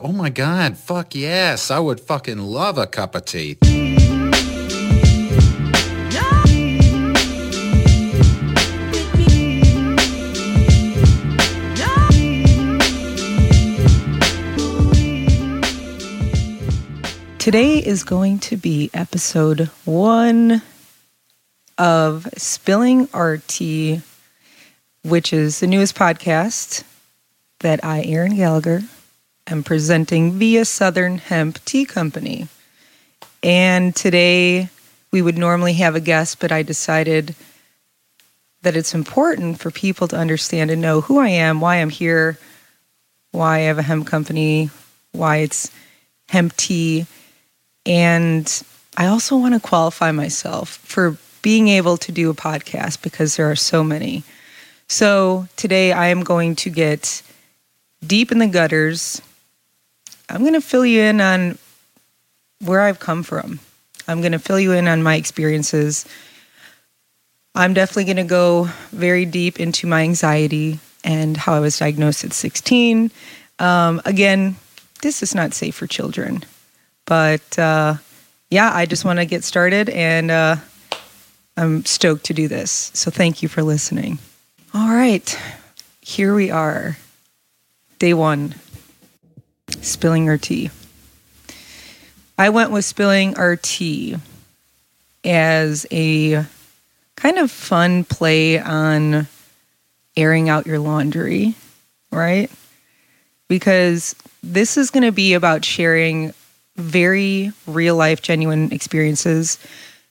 Oh my god, fuck yes. I would fucking love a cup of tea. Today is going to be episode one of Spilling Our Tea, which is the newest podcast that I, Erin Gallagher, am presenting via Southern Hemp Tea Company. And today we would normally have a guest, but I decided that it's important for people to understand and know who I am, why I'm here, why I have a hemp company, why it's hemp tea. And I also want to qualify myself for being able to do a podcast because there are so many. So today I am going to get deep in the gutters. I'm going to fill you in on where I've come from. I'm going to fill you in on my experiences. I'm definitely going to go very deep into my anxiety and how I was diagnosed at 16. Um, again, this is not safe for children. But uh, yeah, I just want to get started and uh, I'm stoked to do this. So thank you for listening. All right, here we are. Day one spilling our tea. I went with spilling our tea as a kind of fun play on airing out your laundry, right? Because this is going to be about sharing very real life, genuine experiences.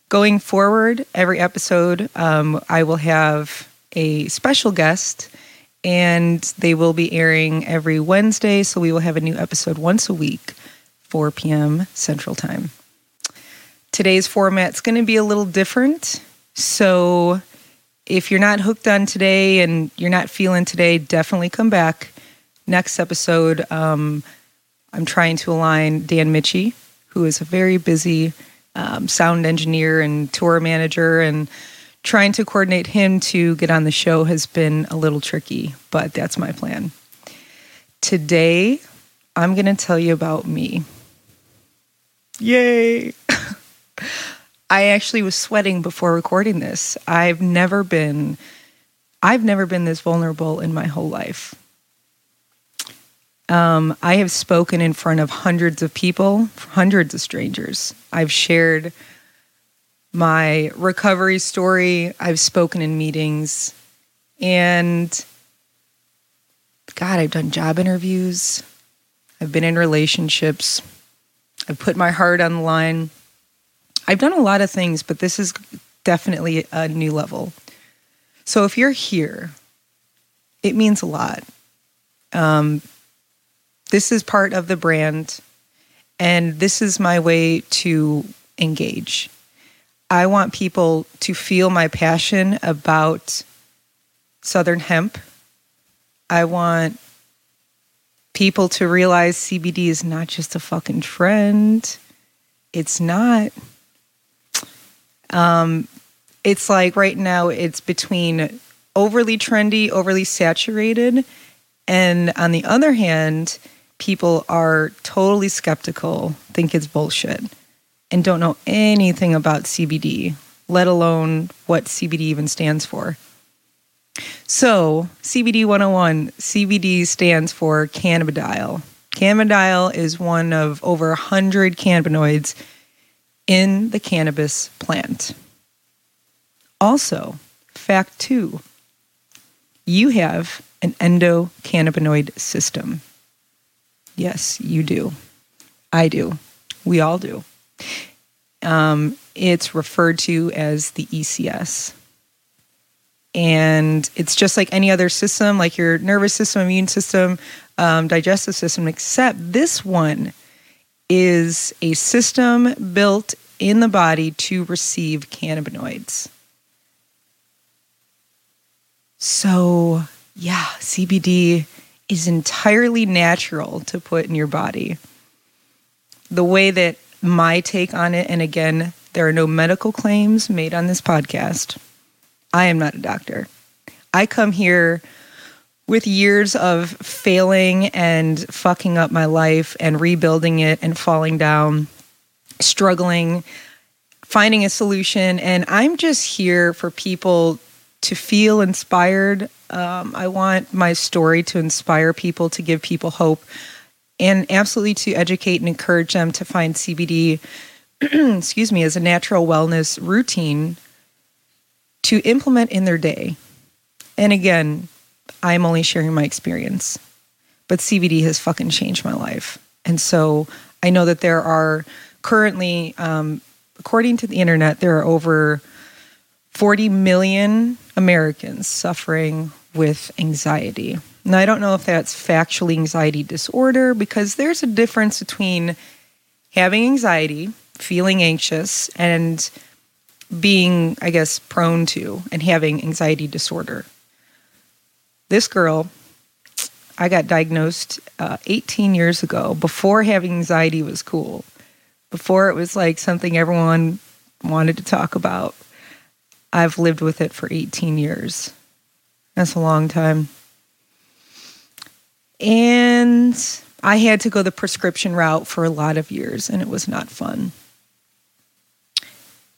Going forward, every episode, um, I will have a special guest, and they will be airing every Wednesday. So we will have a new episode once a week, 4 p.m. Central Time. Today's format's going to be a little different. So if you're not hooked on today and you're not feeling today, definitely come back. Next episode, um, I'm trying to align Dan Mitchie, who is a very busy um, sound engineer and tour manager, and trying to coordinate him to get on the show has been a little tricky, but that's my plan. Today, I'm going to tell you about me. Yay! I actually was sweating before recording this. I've never been I've never been this vulnerable in my whole life. Um, I have spoken in front of hundreds of people, hundreds of strangers. I've shared my recovery story. I've spoken in meetings. And God, I've done job interviews. I've been in relationships. I've put my heart on the line. I've done a lot of things, but this is definitely a new level. So if you're here, it means a lot. Um, this is part of the brand, and this is my way to engage. I want people to feel my passion about Southern hemp. I want people to realize CBD is not just a fucking trend. It's not. Um, it's like right now, it's between overly trendy, overly saturated. And on the other hand, people are totally skeptical, think it's bullshit, and don't know anything about CBD, let alone what CBD even stands for. So, CBD 101, CBD stands for cannabidiol. Cannabidiol is one of over 100 cannabinoids in the cannabis plant. Also, fact two, you have an endocannabinoid system. Yes, you do. I do. We all do. Um, it's referred to as the ECS. And it's just like any other system, like your nervous system, immune system, um, digestive system, except this one is a system built in the body to receive cannabinoids. So, yeah, CBD is entirely natural to put in your body. The way that my take on it, and again, there are no medical claims made on this podcast. I am not a doctor. I come here with years of failing and fucking up my life and rebuilding it and falling down, struggling, finding a solution. And I'm just here for people to feel inspired. Um, I want my story to inspire people, to give people hope, and absolutely to educate and encourage them to find CBD, excuse me, as a natural wellness routine to implement in their day. And again, I'm only sharing my experience, but CBD has fucking changed my life. And so I know that there are currently, um, according to the internet, there are over 40 million Americans suffering with anxiety. Now, I don't know if that's factually anxiety disorder because there's a difference between having anxiety, feeling anxious, and being, I guess, prone to and having anxiety disorder. This girl, I got diagnosed uh, 18 years ago before having anxiety was cool, before it was like something everyone wanted to talk about. I've lived with it for 18 years. That's a long time. And I had to go the prescription route for a lot of years, and it was not fun.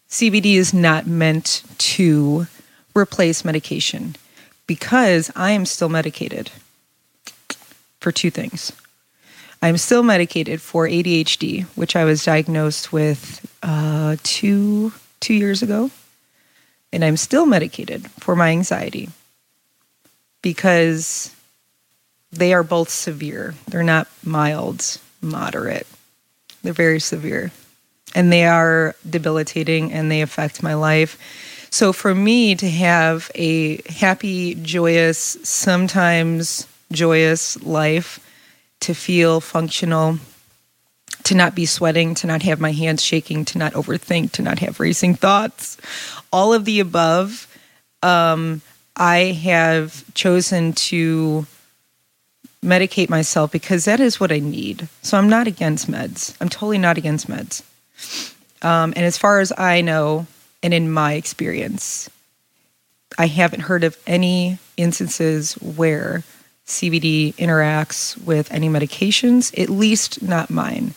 CBD is not meant to replace medication because I am still medicated for two things. I'm still medicated for ADHD, which I was diagnosed with uh, two two years ago, and I'm still medicated for my anxiety because they are both severe. They're not mild, moderate. They're very severe, and they are debilitating, and they affect my life so for me to have a happy, joyous, sometimes joyous life, to feel functional, to not be sweating, to not have my hands shaking, to not overthink, to not have racing thoughts, all of the above, um, I have chosen to medicate myself because that is what I need. So I'm not against meds. I'm totally not against meds. Um, and as far as I know, and in my experience, I haven't heard of any instances where CBD interacts with any medications, at least not mine.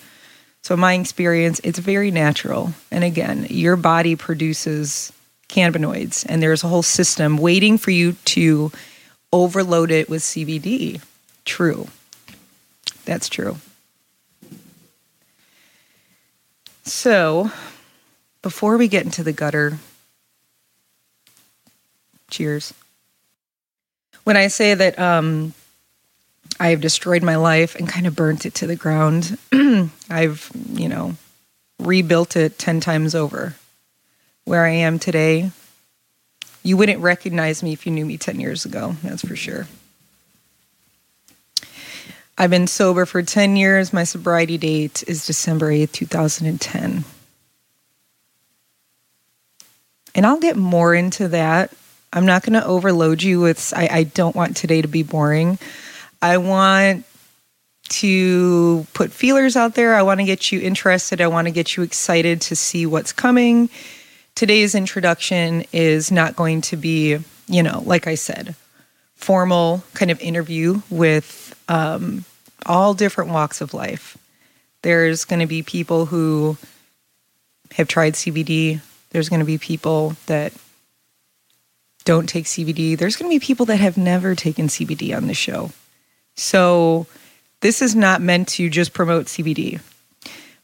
So, in my experience, it's very natural. And again, your body produces cannabinoids, and there's a whole system waiting for you to overload it with CBD. True. That's true. So, before we get into the gutter, cheers. When I say that um, I have destroyed my life and kind of burnt it to the ground, I've, you know, rebuilt it 10 times over. Where I am today, you wouldn't recognize me if you knew me 10 years ago, that's for sure. I've been sober for 10 years. My sobriety date is December 8th, 2010. And I'll get more into that. I'm not going to overload you with, I, I don't want today to be boring. I want to put feelers out there. I want to get you interested. I want to get you excited to see what's coming. Today's introduction is not going to be, you know, like I said, formal kind of interview with um, all different walks of life. There's going to be people who have tried CBD, there's going to be people that don't take CBD. There's going to be people that have never taken CBD on the show. So this is not meant to just promote CBD.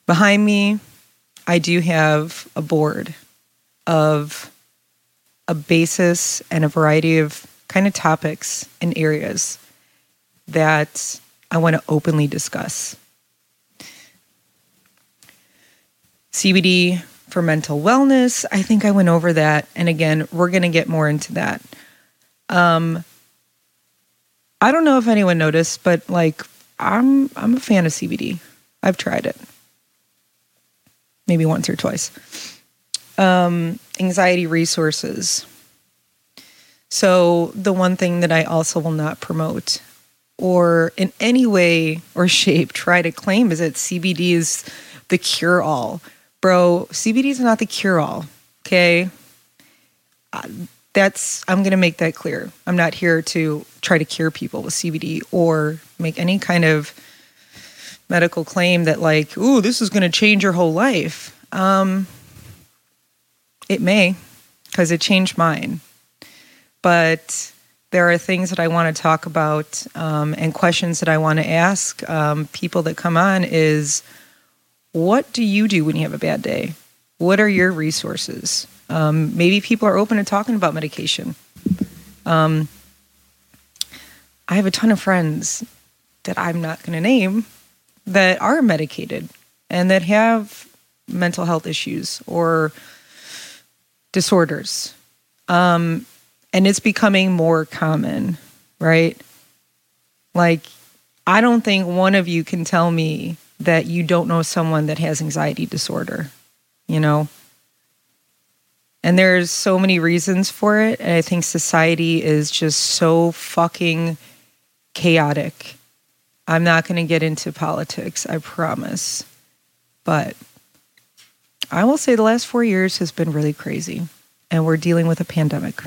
Behind me, I do have a board of a basis and a variety of kind of topics and areas that I want to openly discuss. CBD for mental wellness. I think I went over that. And again, we're going to get more into that. Um, I don't know if anyone noticed, but like I'm I'm a fan of CBD. I've tried it. Maybe once or twice. Um, anxiety resources. So the one thing that I also will not promote or in any way or shape try to claim is that CBD is the cure all bro, CBD is not the cure all. Okay. Uh, that's I'm going to make that clear. I'm not here to try to cure people with CBD or make any kind of medical claim that like, ooh, this is going to change your whole life. Um, it may, because it changed mine. But there are things that I want to talk about um, and questions that I want to ask um, people that come on is what do you do when you have a bad day? What are your resources? Um, maybe people are open to talking about medication. Um, I have a ton of friends that I'm not going to name that are medicated and that have mental health issues or disorders. And it's becoming more common, right? Like, I don't think one of you can tell me that you don't know someone that has anxiety disorder, you know? And there's so many reasons for it. And I think society is just so fucking chaotic. I'm not going to get into politics, I promise. But I will say the last four years has been really crazy, and we're dealing with a pandemic.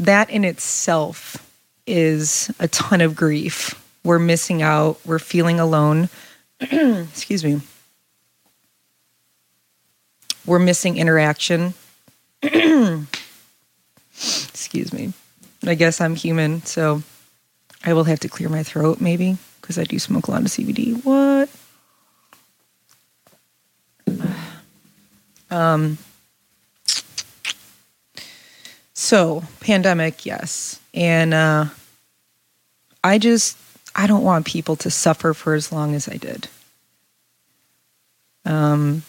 That in itself is a ton of grief. We're missing out, we're feeling alone. Excuse me. We're missing interaction. Excuse me. I guess I'm human, so I will have to clear my throat maybe because I do smoke a lot of CBD. What? Um, so, pandemic, yes. And uh, I just, I don't want people to suffer for as long as I did. Um,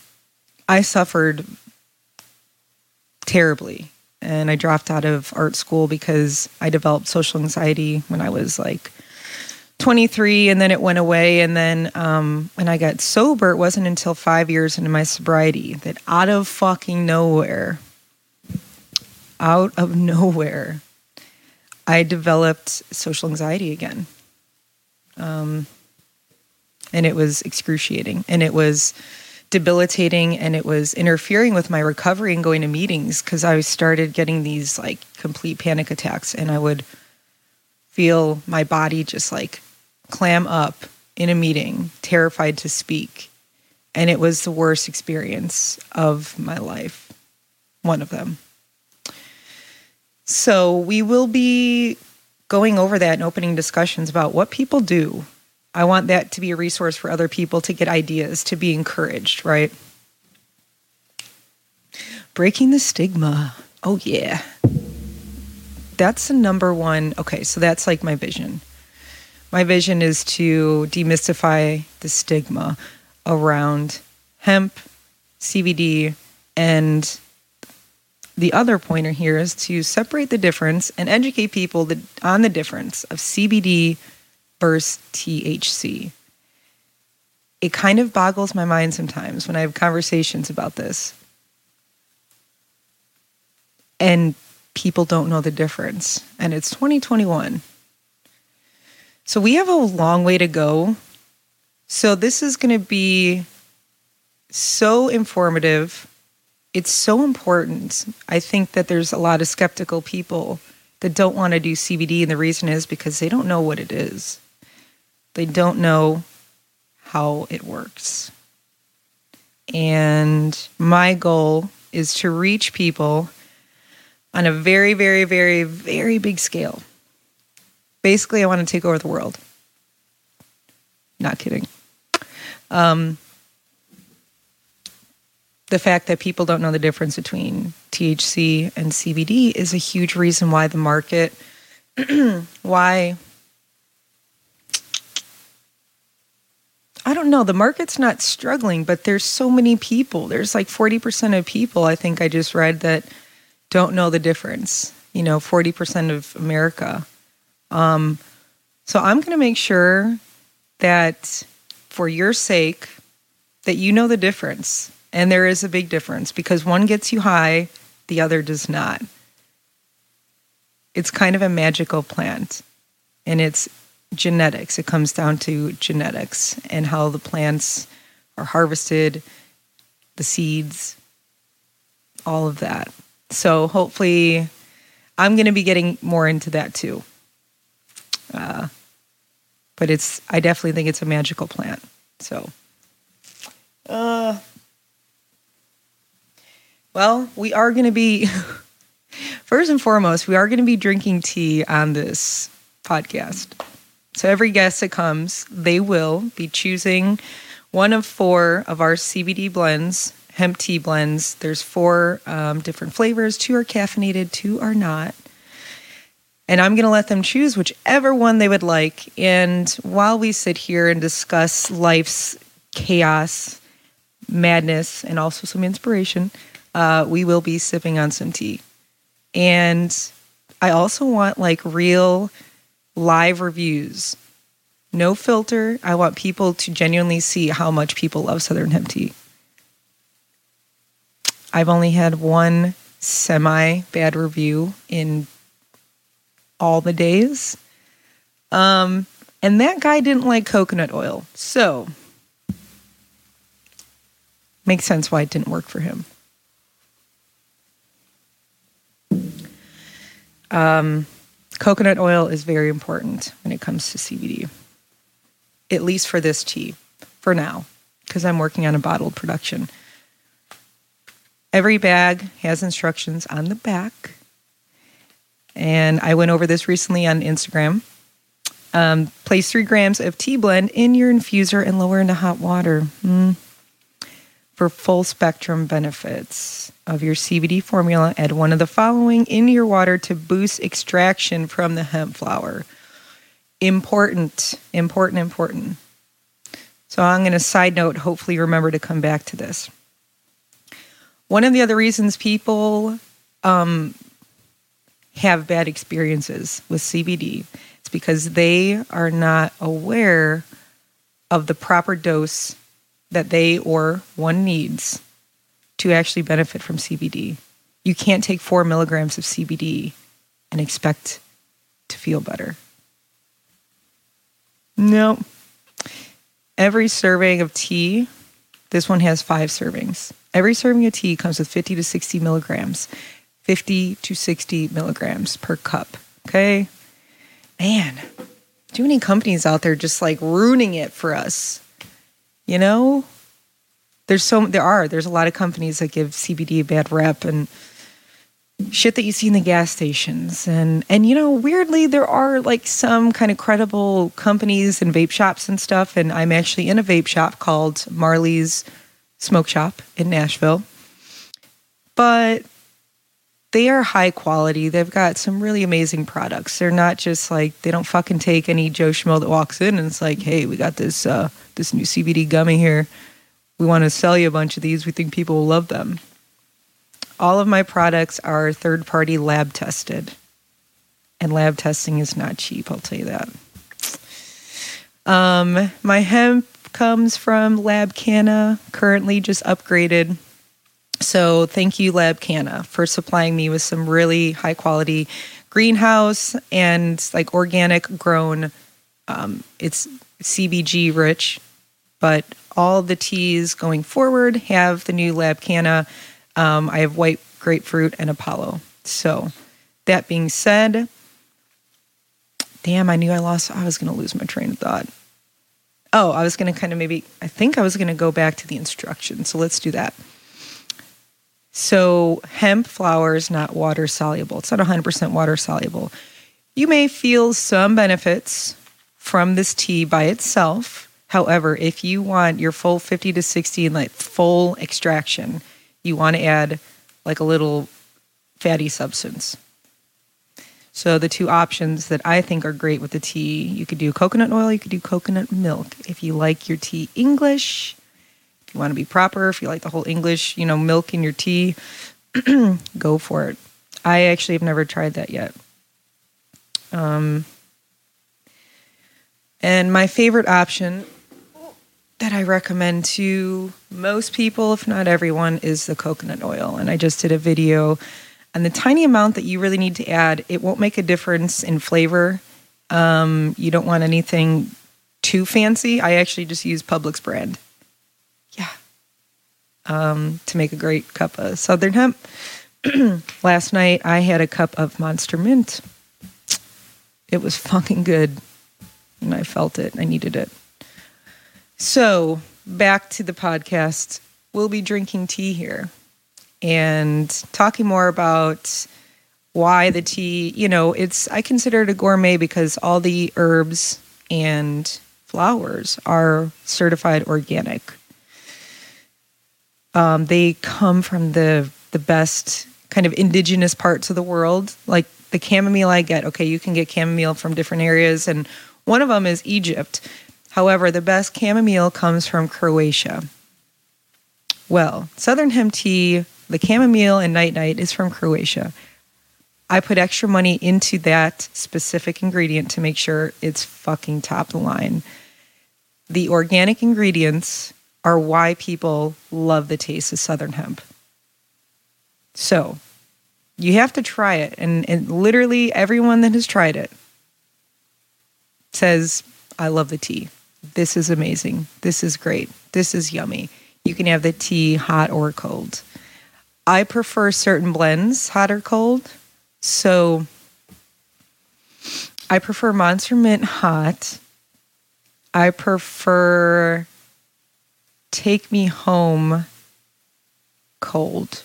I suffered terribly and I dropped out of art school because I developed social anxiety when I was like 23 and then it went away and then um, when i got sober it wasn't until five years into my sobriety that out of fucking nowhere out of nowhere i developed social anxiety again um, and it was excruciating and it was debilitating and it was interfering with my recovery and going to meetings because i started getting these like complete panic attacks and i would feel my body just like clam up in a meeting, terrified to speak. And it was the worst experience of my life, one of them. So we will be going over that and opening discussions about what people do. I want that to be a resource for other people to get ideas, to be encouraged, right? Breaking the stigma. Oh, yeah. That's the number one. Okay, so that's like my vision my vision is to demystify the stigma around hemp, CBD, and the other pointer here is to separate the difference and educate people on the difference of CBD versus THC. It kind of boggles my mind sometimes when I have conversations about this. And people don't know the difference. And it's 2021. So we have a long way to go. So this is going to be so informative. It's so important. I think that there's a lot of skeptical people that don't want to do CBD, and the reason is because they don't know what it is. They don't know how it works. And my goal is to reach people on a very, very, very, very big scale. Basically, I want to take over the world. Not kidding. Um, the fact that people don't know the difference between THC and CBD is a huge reason why the market, why, I don't know, the market's not struggling, but there's so many people. There's like 40% of people, I think I just read, that don't know the difference. You know, 40% of America. Um, so I'm going to make sure that for your sake, that you know the difference. And there is a big difference because one gets you high, the other does not. It's kind of a magical plant and it's genetics. It comes down to genetics and how the plants are harvested, the seeds. all of that. So hopefully, I'm going to be getting more into that too. Uh, but it's I definitely think it's a magical plant. So, uh, well, we are going to be first and foremost, we are going to be drinking tea on this podcast. So every guest that comes, they will be choosing one of four of our CBD blends, hemp tea blends. There's four um, different flavors. Two are caffeinated, two are not. And I'm going to let them choose whichever one they would like. And while we sit here and discuss life's chaos, madness, and also some inspiration, uh, we will be sipping on some tea. And I also want like real live reviews. No filter. I want people to genuinely see how much people love Southern hemp tea. I've only had one semi bad review in all the days. Um, and that guy didn't like coconut oil. So, makes sense why it didn't work for him. Um, coconut oil is very important when it comes to CBD, at least for this tea, for now, because I'm working on a bottled production. Every bag has instructions on the back. And I went over this recently on Instagram. Um, place three grams of tea blend in your infuser and lower into hot water mm. For full spectrum benefits of your CBD formula. Add one of the following in your water to boost extraction from the hemp flower. Important, important, important. So I'm going to side note, hopefully, remember to come back to this. One of the other reasons people um, have bad experiences with CBD is because they are not aware of the proper dose that they or one needs to actually benefit from CBD. You can't take four milligrams of CBD and expect to feel better. No. Every serving of tea, this one has five servings. Every serving of tea comes with 50 to 60 milligrams, 50 to 60 milligrams per cup. Okay. Man, too many companies out there just like ruining it for us. You know, there's so there are there's a lot of companies that give CBD a bad rep and shit that you see in the gas stations and and you know weirdly there are like some kind of credible companies and vape shops and stuff and I'm actually in a vape shop called Marley's Smoke Shop in Nashville. But they are high quality. They've got some really amazing products. They're not just like they don't fucking take any Joe Schmo that walks in and it's like, hey, we got this uh, this new CBD gummy here. We want to sell you a bunch of these. We think people will love them. All of my products are third party lab tested. And lab testing is not cheap, I'll tell you that. Um, my hemp comes from Lab Canna, currently just upgraded. So thank you, Lab Canna, for supplying me with some really high quality greenhouse and like organic grown. Um, it's CBG rich, but all the teas going forward have the new Lab Canna. Um, I have white grapefruit and Apollo. So that being said, damn, I knew I lost. I was going to lose my train of thought. Oh, I was going to kind of maybe, I think I was going to go back to the instructions. So let's do that. So, hemp flower is not water soluble, it's not 100% water soluble. You may feel some benefits from this tea by itself. However, if you want your full 50 to 60 and like full extraction, you want to add like a little fatty substance. So the two options that I think are great with the tea, you could do coconut oil, you could do coconut milk. If you like your tea English, if you want to be proper, if you like the whole English, you know, milk in your tea, go for it. I actually have never tried that yet. Um, and my favorite option that I recommend to most people, if not everyone, is the coconut oil. And I just did a video and the tiny amount that you really need to add, it won't make a difference in flavor. Um, you don't want anything too fancy. I actually just use Publix brand. Yeah. um, to make a great cup of Southern hemp. Last night I had a cup of Monster Mint. It was fucking good, and I felt it. I needed it. So back to the podcast. We'll be drinking tea here and talking more about why the tea, you know, it's I consider it a gourmet because all the herbs and flowers are certified organic. Um, they come from the the best kind of indigenous parts of the world. Like the chamomile I get, okay, you can get chamomile from different areas, and one of them is Egypt. However, the best chamomile comes from Croatia. Well, Southern hemp tea, the chamomile and night night is from Croatia. I put extra money into that specific ingredient to make sure it's fucking top the line. The organic ingredients are why people love the taste of Southern hemp. So you have to try it. And, and literally everyone that has tried it says, I love the tea. This is amazing. This is great. This is yummy. You can have the tea hot or cold. I prefer certain blends hot or cold so I prefer Monster Mint hot. I prefer Take Me Home cold.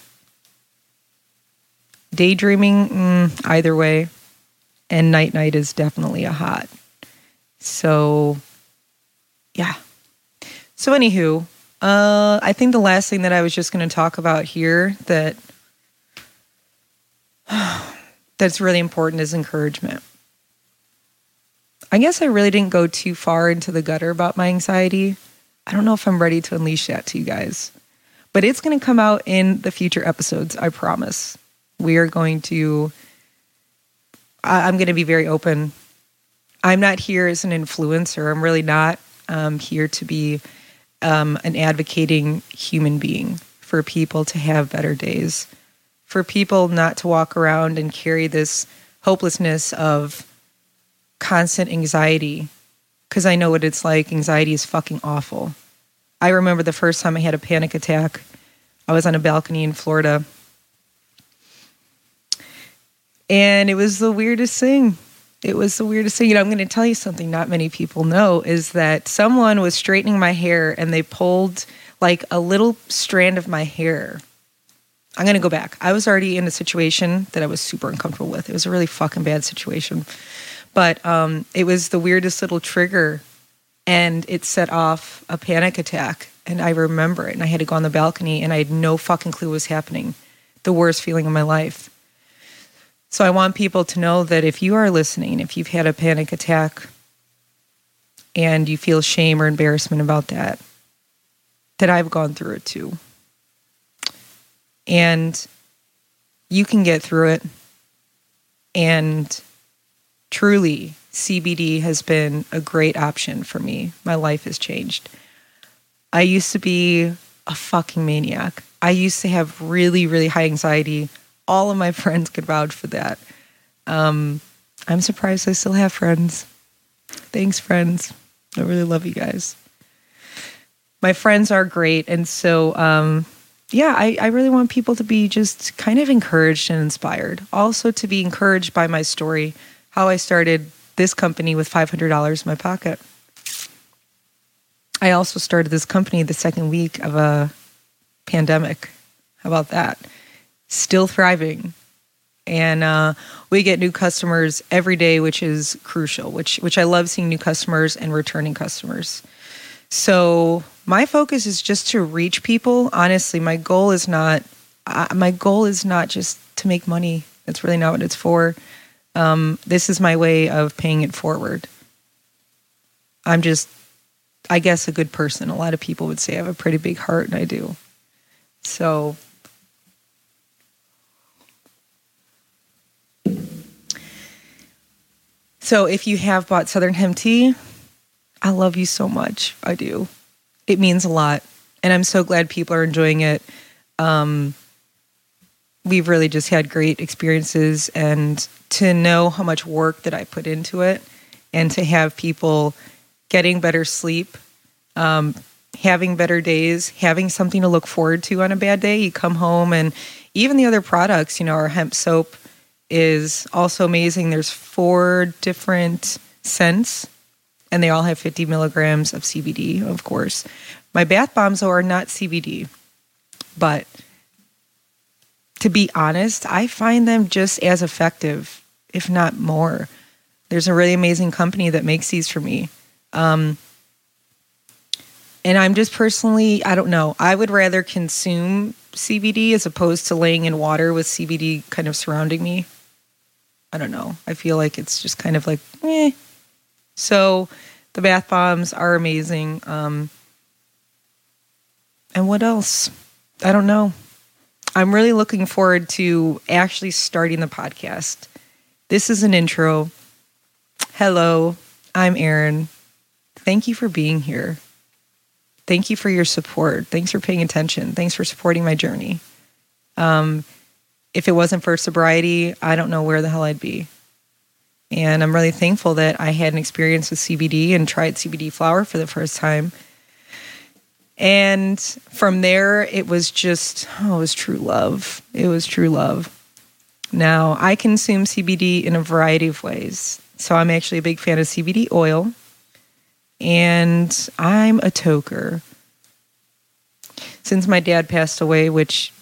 Daydreaming, mm, either way. And Night Night is definitely a hot. So, yeah. So, anywho, uh, I think the last thing that I was just going to talk about here that that's really important is encouragement. I guess I really didn't go too far into the gutter about my anxiety. I don't know if I'm ready to unleash that to you guys, but it's going to come out in the future episodes. I promise. We are going to, I, am going to be very open. I'm not here as an influencer. I'm really not um, here to be um, an advocating human being for people to have better days for people not to walk around and carry this hopelessness of constant anxiety because I know what it's like. Anxiety is fucking awful. I remember the first time I had a panic attack. I was on a balcony in Florida. And it was the weirdest thing. It was the weirdest thing. You know, I'm going to tell you something not many people know is that someone was straightening my hair and they pulled like a little strand of my hair I'm going to go back. I was already in a situation that I was super uncomfortable with. It was a really fucking bad situation. But um, it was the weirdest little trigger and it set off a panic attack. And I remember it. And I had to go on the balcony and I had no fucking clue what was happening. The worst feeling of my life. So I want people to know that if you are listening, if you've had a panic attack and you feel shame or embarrassment about that, that I've gone through it too and you can get through it. And truly, CBD has been a great option for me. My life has changed. I used to be a fucking maniac. I used to have really, really high anxiety. All of my friends could vouch for that. Um, I'm surprised I still have friends. Thanks, friends. I really love you guys. My friends are great. And so, um, yeah, I, I really want people to be just kind of encouraged and inspired. Also, to be encouraged by my story, how I started this company with $500 in my pocket. I also started this company the second week of a pandemic. How about that? Still thriving. And uh, we get new customers every day, which is crucial, which, which I love seeing new customers and returning customers. So my focus is just to reach people. Honestly, my goal is not uh, my goal is not just to make money. That's really not what it's for. Um, this is my way of paying it forward. I'm just, I guess, a good person. A lot of people would say I have a pretty big heart, and I do. So, so if you have bought Southern Hemp Tea, I love you so much. I do it means a lot. And I'm so glad people are enjoying it. Um, we've really just had great experiences and to know how much work that I put into it and to have people getting better sleep, um, having better days, having something to look forward to on a bad day. You come home and even the other products, you know, our hemp soap is also amazing. There's four different scents and they all have 50 milligrams of CBD, of course. My bath bombs though, are not CBD, but to be honest, I find them just as effective, if not more. There's a really amazing company that makes these for me. Um, and I'm just personally, I don't know, I would rather consume CBD as opposed to laying in water with CBD kind of surrounding me. I don't know. I feel like it's just kind of like, eh. So the bath bombs are amazing. Um, and what else? I don't know. I'm really looking forward to actually starting the podcast. This is an intro. Hello, I'm Erin. Thank you for being here. Thank you for your support. Thanks for paying attention. Thanks for supporting my journey. Um, if it wasn't for sobriety, I don't know where the hell I'd be. And I'm really thankful that I had an experience with CBD and tried CBD flower for the first time. And from there, it was just, oh, it was true love. It was true love. Now, I consume CBD in a variety of ways. So I'm actually a big fan of CBD oil, and I'm a toker. Since my dad passed away, which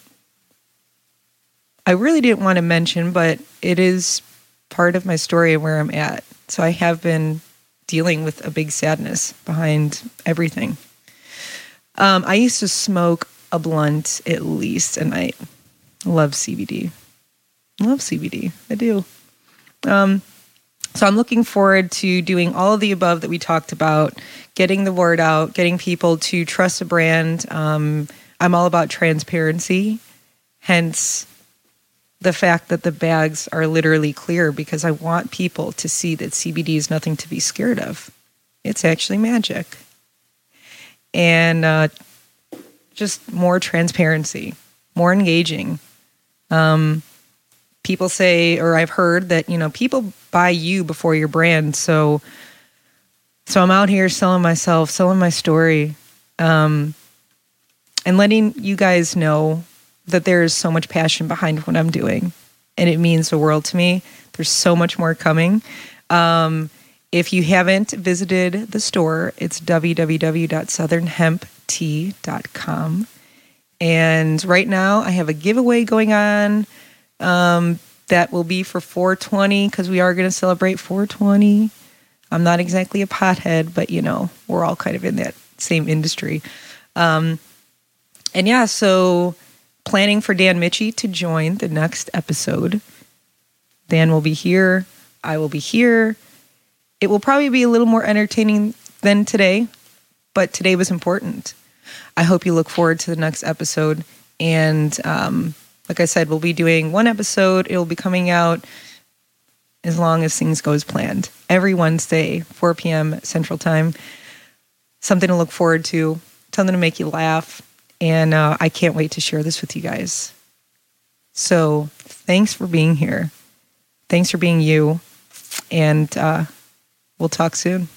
I really didn't want to mention, but it is part of my story and where I'm at. So I have been dealing with a big sadness behind everything. Um, I used to smoke a blunt at least a night. Love CBD. Love CBD. I do. Um, so I'm looking forward to doing all of the above that we talked about, getting the word out, getting people to trust a brand. Um, I'm all about transparency, hence the fact that the bags are literally clear because I want people to see that CBD is nothing to be scared of. It's actually magic. And uh, just more transparency, more engaging. Um, people say, or I've heard that, you know, people buy you before your brand. So, so I'm out here selling myself, selling my story, um, and letting you guys know that there is so much passion behind what I'm doing, and it means the world to me. There's so much more coming. Um, if you haven't visited the store, it's www.southernhemptea.com. And right now, I have a giveaway going on um, that will be for 420 because we are going to celebrate 420. I'm not exactly a pothead, but you know, we're all kind of in that same industry. Um, and yeah, so planning for Dan Mitchie to join the next episode. Dan will be here. I will be here. It will probably be a little more entertaining than today, but today was important. I hope you look forward to the next episode. And um, like I said, we'll be doing one episode. It will be coming out as long as things go as planned. Every Wednesday, 4 p.m. Central Time. Something to look forward to, something to make you laugh, and uh, I can't wait to share this with you guys. So thanks for being here. Thanks for being you. And uh, we'll talk soon.